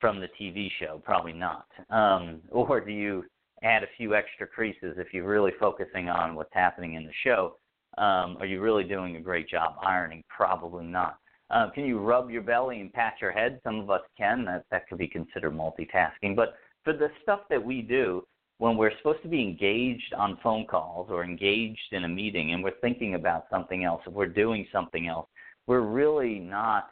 from the TV show? Probably not. Um, or do you add a few extra creases if you're really focusing on what's happening in the show? Um, are you really doing a great job ironing? Probably not. Uh, can you rub your belly and pat your head? Some of us can. That that could be considered multitasking. But for the stuff that we do, when we're supposed to be engaged on phone calls or engaged in a meeting and we're thinking about something else, if we're doing something else, we're really not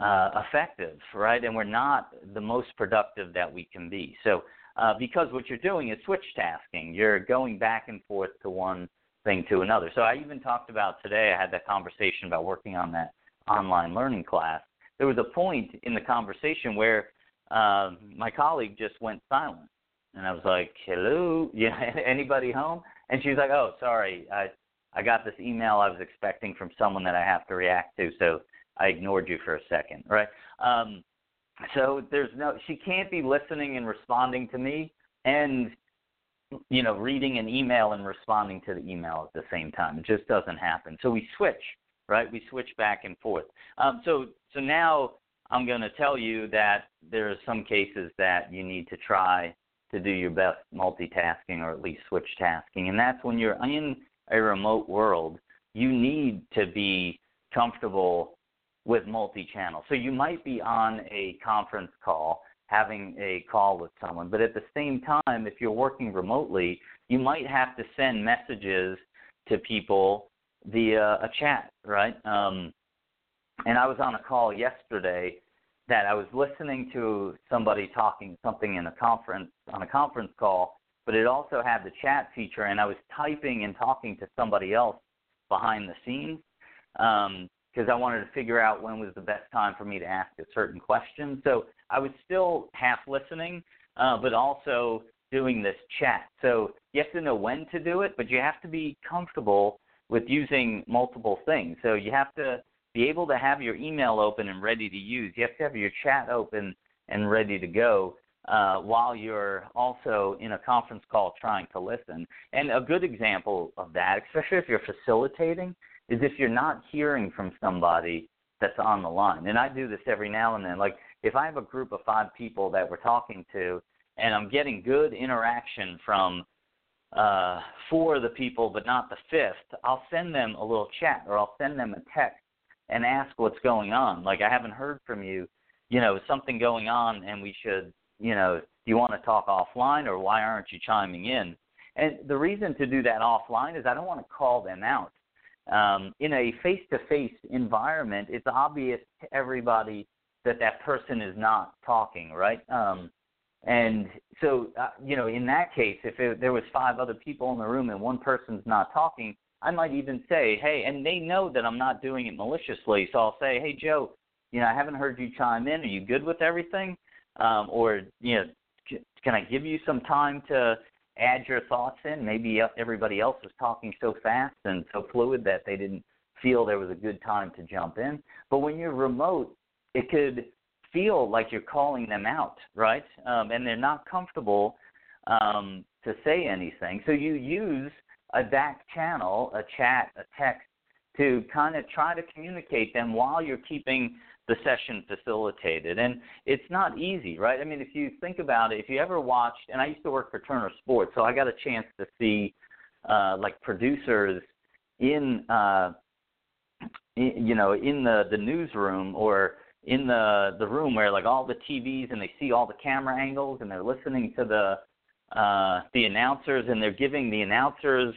uh, effective, right? And we're not the most productive that we can be. So, uh, because what you're doing is switch tasking, you're going back and forth to one thing to another. So, I even talked about today, I had that conversation about working on that online learning class. There was a point in the conversation where uh, my colleague just went silent. And I was like, hello, yeah, anybody home? And she was like, oh, sorry, I I got this email I was expecting from someone that I have to react to, so I ignored you for a second, right? Um, so there's no, she can't be listening and responding to me, and you know, reading an email and responding to the email at the same time. It just doesn't happen. So we switch, right? We switch back and forth. Um, so so now I'm going to tell you that there are some cases that you need to try to do your best multitasking or at least switch tasking, and that's when you're in a remote world. You need to be comfortable with multi-channel. So you might be on a conference call having a call with someone, but at the same time, if you're working remotely, you might have to send messages to people via a chat, right? Um, and I was on a call yesterday that I was listening to somebody talking something in a conference on a conference call, but it also had the chat feature, and I was typing and talking to somebody else behind the scenes. Um, because I wanted to figure out when was the best time for me to ask a certain question. So I was still half listening, uh, but also doing this chat. So you have to know when to do it, but you have to be comfortable with using multiple things. So you have to be able to have your email open and ready to use. You have to have your chat open and ready to go uh, while you're also in a conference call trying to listen. And a good example of that, especially if you're facilitating, is if you're not hearing from somebody that's on the line. And I do this every now and then. Like if I have a group of five people that we're talking to and I'm getting good interaction from uh, four of the people but not the fifth, I'll send them a little chat or I'll send them a text and ask what's going on. Like I haven't heard from you, you know, something going on and we should, you know, do you want to talk offline or why aren't you chiming in? And the reason to do that offline is I don't want to call them out um, in a face-to-face environment, it's obvious to everybody that that person is not talking, right? Um, and so, uh, you know, in that case, if it, there was five other people in the room and one person's not talking, I might even say, hey, and they know that I'm not doing it maliciously, so I'll say, hey, Joe, you know, I haven't heard you chime in. Are you good with everything? Um, or, you know, can I give you some time to add your thoughts in. Maybe everybody else was talking so fast and so fluid that they didn't feel there was a good time to jump in. But when you're remote, it could feel like you're calling them out, right? Um, and they're not comfortable um, to say anything. So you use a DAC channel, a chat, a text, to kind of try to communicate them while you're keeping the session facilitated. And it's not easy, right? I mean, if you think about it, if you ever watched, and I used to work for Turner Sports, so I got a chance to see uh, like producers in, uh, in, you know, in the the newsroom or in the the room where like all the TVs and they see all the camera angles and they're listening to the uh, the announcers and they're giving the announcers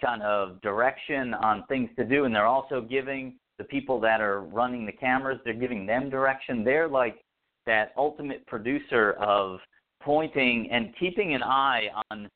kind of direction on things to do and they're also giving the people that are running the cameras, they're giving them direction. They're like that ultimate producer of pointing and keeping an eye on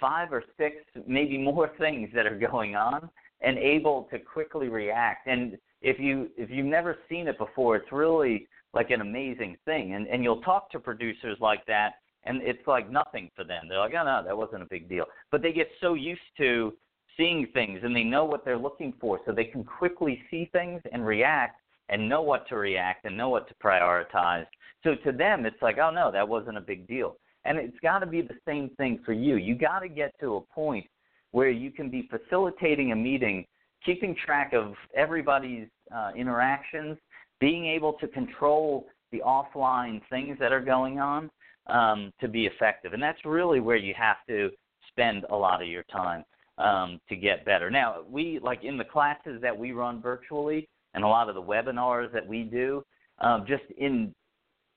five or six, maybe more things that are going on and able to quickly react. And if you if you've never seen it before, it's really like an amazing thing. And and you'll talk to producers like that and it's like nothing for them. They're like, "Oh no, that wasn't a big deal." But they get so used to seeing things and they know what they're looking for so they can quickly see things and react and know what to react and know what to prioritize. So to them, it's like, oh no, that wasn't a big deal. And it's got to be the same thing for you. You got to get to a point where you can be facilitating a meeting, keeping track of everybody's uh, interactions, being able to control the offline things that are going on um, to be effective. And that's really where you have to spend a lot of your time um, to get better. Now, we like in the classes that we run virtually and a lot of the webinars that we do, um, just in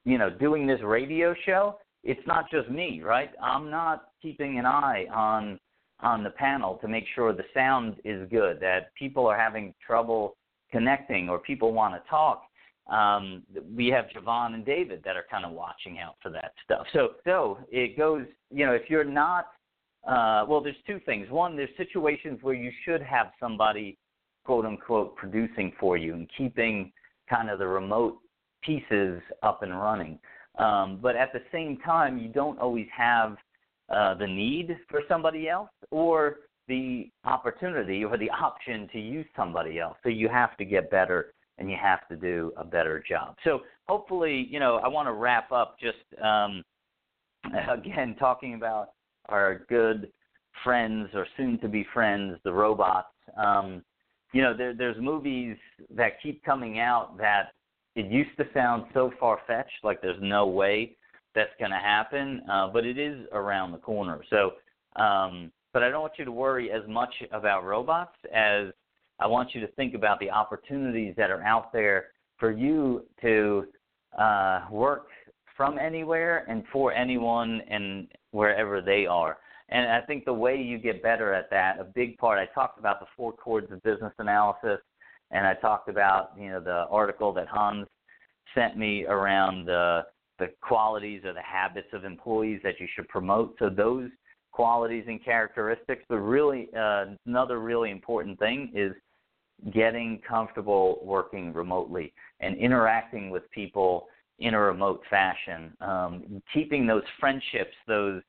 you know doing this radio show, it's not just me, right? I'm not keeping an eye on on the panel to make sure the sound is good, that people are having trouble connecting or people want to talk. Um, we have Javon and David that are kind of watching out for that stuff. So, so it goes, you know, if you're not uh, well, there's two things. One, there's situations where you should have somebody, quote unquote, producing for you and keeping kind of the remote pieces up and running. Um, but at the same time, you don't always have uh, the need for somebody else or the opportunity or the option to use somebody else. So you have to get better and you have to do a better job. So hopefully, you know, I want to wrap up just um, again talking about our good friends or soon to be friends, the robots. Um, you know, there, there's movies that keep coming out that it used to sound so far fetched, like there's no way that's going to happen, uh, but it is around the corner. So, um, but I don't want you to worry as much about robots as I want you to think about the opportunities that are out there for you to uh, work from anywhere and for anyone and wherever they are. And I think the way you get better at that, a big part, I talked about the four chords of business analysis, and I talked about you know the article that Hans sent me around the the qualities or the habits of employees that you should promote. So those qualities and characteristics. But really, uh, another really important thing is getting comfortable working remotely and interacting with people in a remote fashion, um, keeping those friendships, those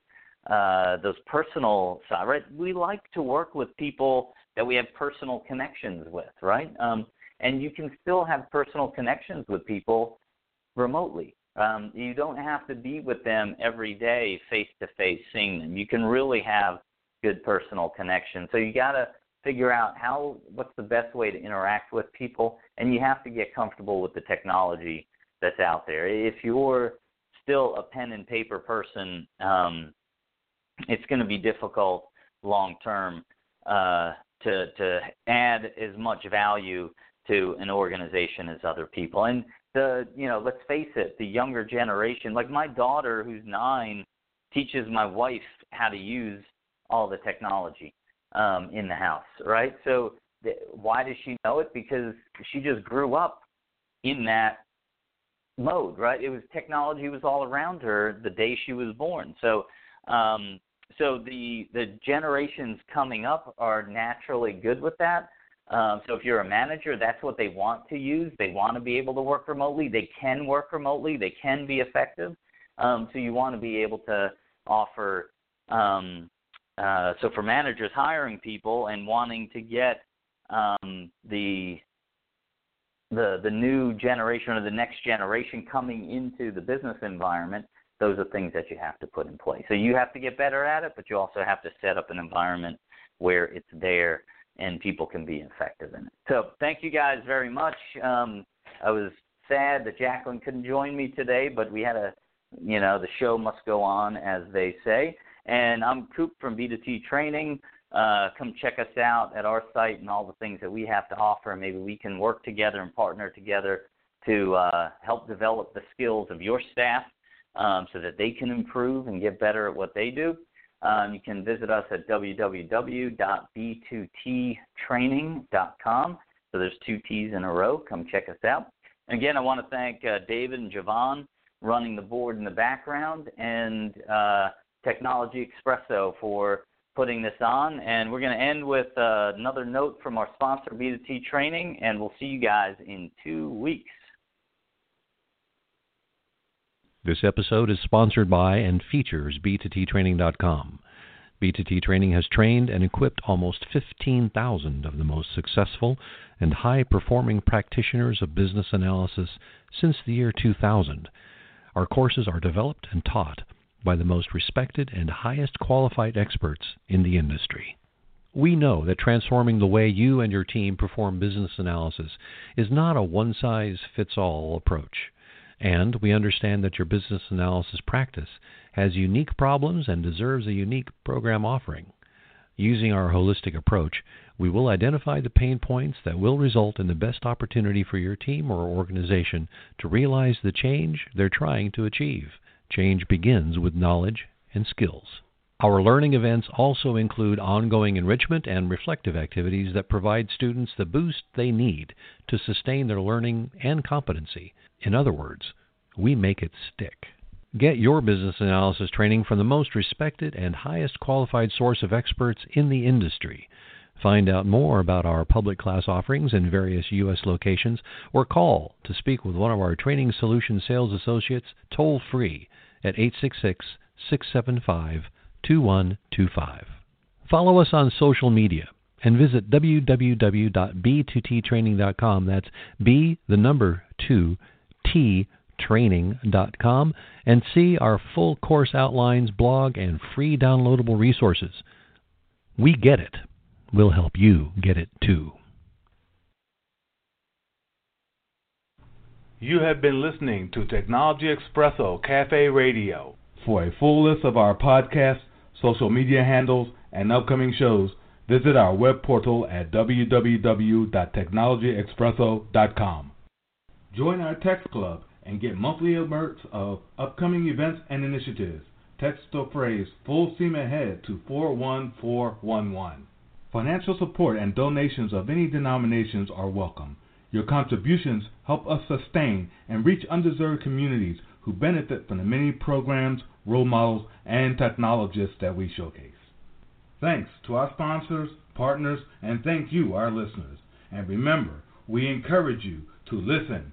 uh, those personal side, right? We like to work with people that we have personal connections with, right? Um, and you can still have personal connections with people remotely. Um, you don't have to be with them every day, face to face, seeing them. You can really have good personal connection. So you got to figure out how what's the best way to interact with people, and you have to get comfortable with the technology that's out there. If you're still a pen and paper person, um, it's going to be difficult long term uh, to to add as much value to an organization as other people. And the you know, let's face it, the younger generation, like my daughter who's nine, teaches my wife how to use all the technology um, in the house, right? So th- why does she know it? Because she just grew up in that mode, right? It was technology was all around her the day she was born. So um, so the the generations coming up are naturally good with that. Um, so if you're a manager, that's what they want to use. They want to be able to work remotely. They can work remotely. They can be effective. Um, so you want to be able to offer. Um, uh, so for managers hiring people and wanting to get um, the the the new generation or the next generation coming into the business environment, those are things that you have to put in place. So you have to get better at it, but you also have to set up an environment where it's there and people can be effective in it. So thank you guys very much. Um, I was sad that Jacqueline couldn't join me today, but we had a, you know, the show must go on, as they say. And I'm Kupe from B2T Training. Uh, come check us out at our site and all the things that we have to offer. Maybe we can work together and partner together to uh, help develop the skills of your staff um, so that they can improve and get better at what they do. Um, you can visit us at www.b2ttraining.com. So there's two T's in a row. Come check us out. And again, I want to thank uh, David and Javon running the board in the background and uh, Technology Expresso for putting this on. And we're going to end with uh, another note from our sponsor, B2T Training, and we'll see you guys in two weeks. This episode is sponsored by and features B2Ttraining.com. B2T Training has trained and equipped almost 15,000 of the most successful and high performing practitioners of business analysis since the year 2000. Our courses are developed and taught by the most respected and highest qualified experts in the industry. We know that transforming the way you and your team perform business analysis is not a one size fits all approach. And we understand that your business analysis practice has unique problems and deserves a unique program offering. Using our holistic approach, we will identify the pain points that will result in the best opportunity for your team or organization to realize the change they're trying to achieve. Change begins with knowledge and skills. Our learning events also include ongoing enrichment and reflective activities that provide students the boost they need to sustain their learning and competency. In other words, we make it stick. Get your business analysis training from the most respected and highest qualified source of experts in the industry. Find out more about our public class offerings in various U.S. locations or call to speak with one of our Training Solution sales associates toll free at 866 675 2125. Follow us on social media and visit www.b2ttraining.com. That's B, the number 2, T, training.com and see our full course outlines, blog, and free downloadable resources. We get it. We'll help you get it too. You have been listening to Technology Expresso Cafe Radio. For a full list of our podcasts, social media handles, and upcoming shows, visit our web portal at www.technologyexpresso.com. Join our text club and get monthly alerts of upcoming events and initiatives. Text the phrase full steam ahead to 41411. Financial support and donations of any denominations are welcome. Your contributions help us sustain and reach undeserved communities who benefit from the many programs, role models, and technologists that we showcase. Thanks to our sponsors, partners, and thank you, our listeners. And remember, we encourage you to listen,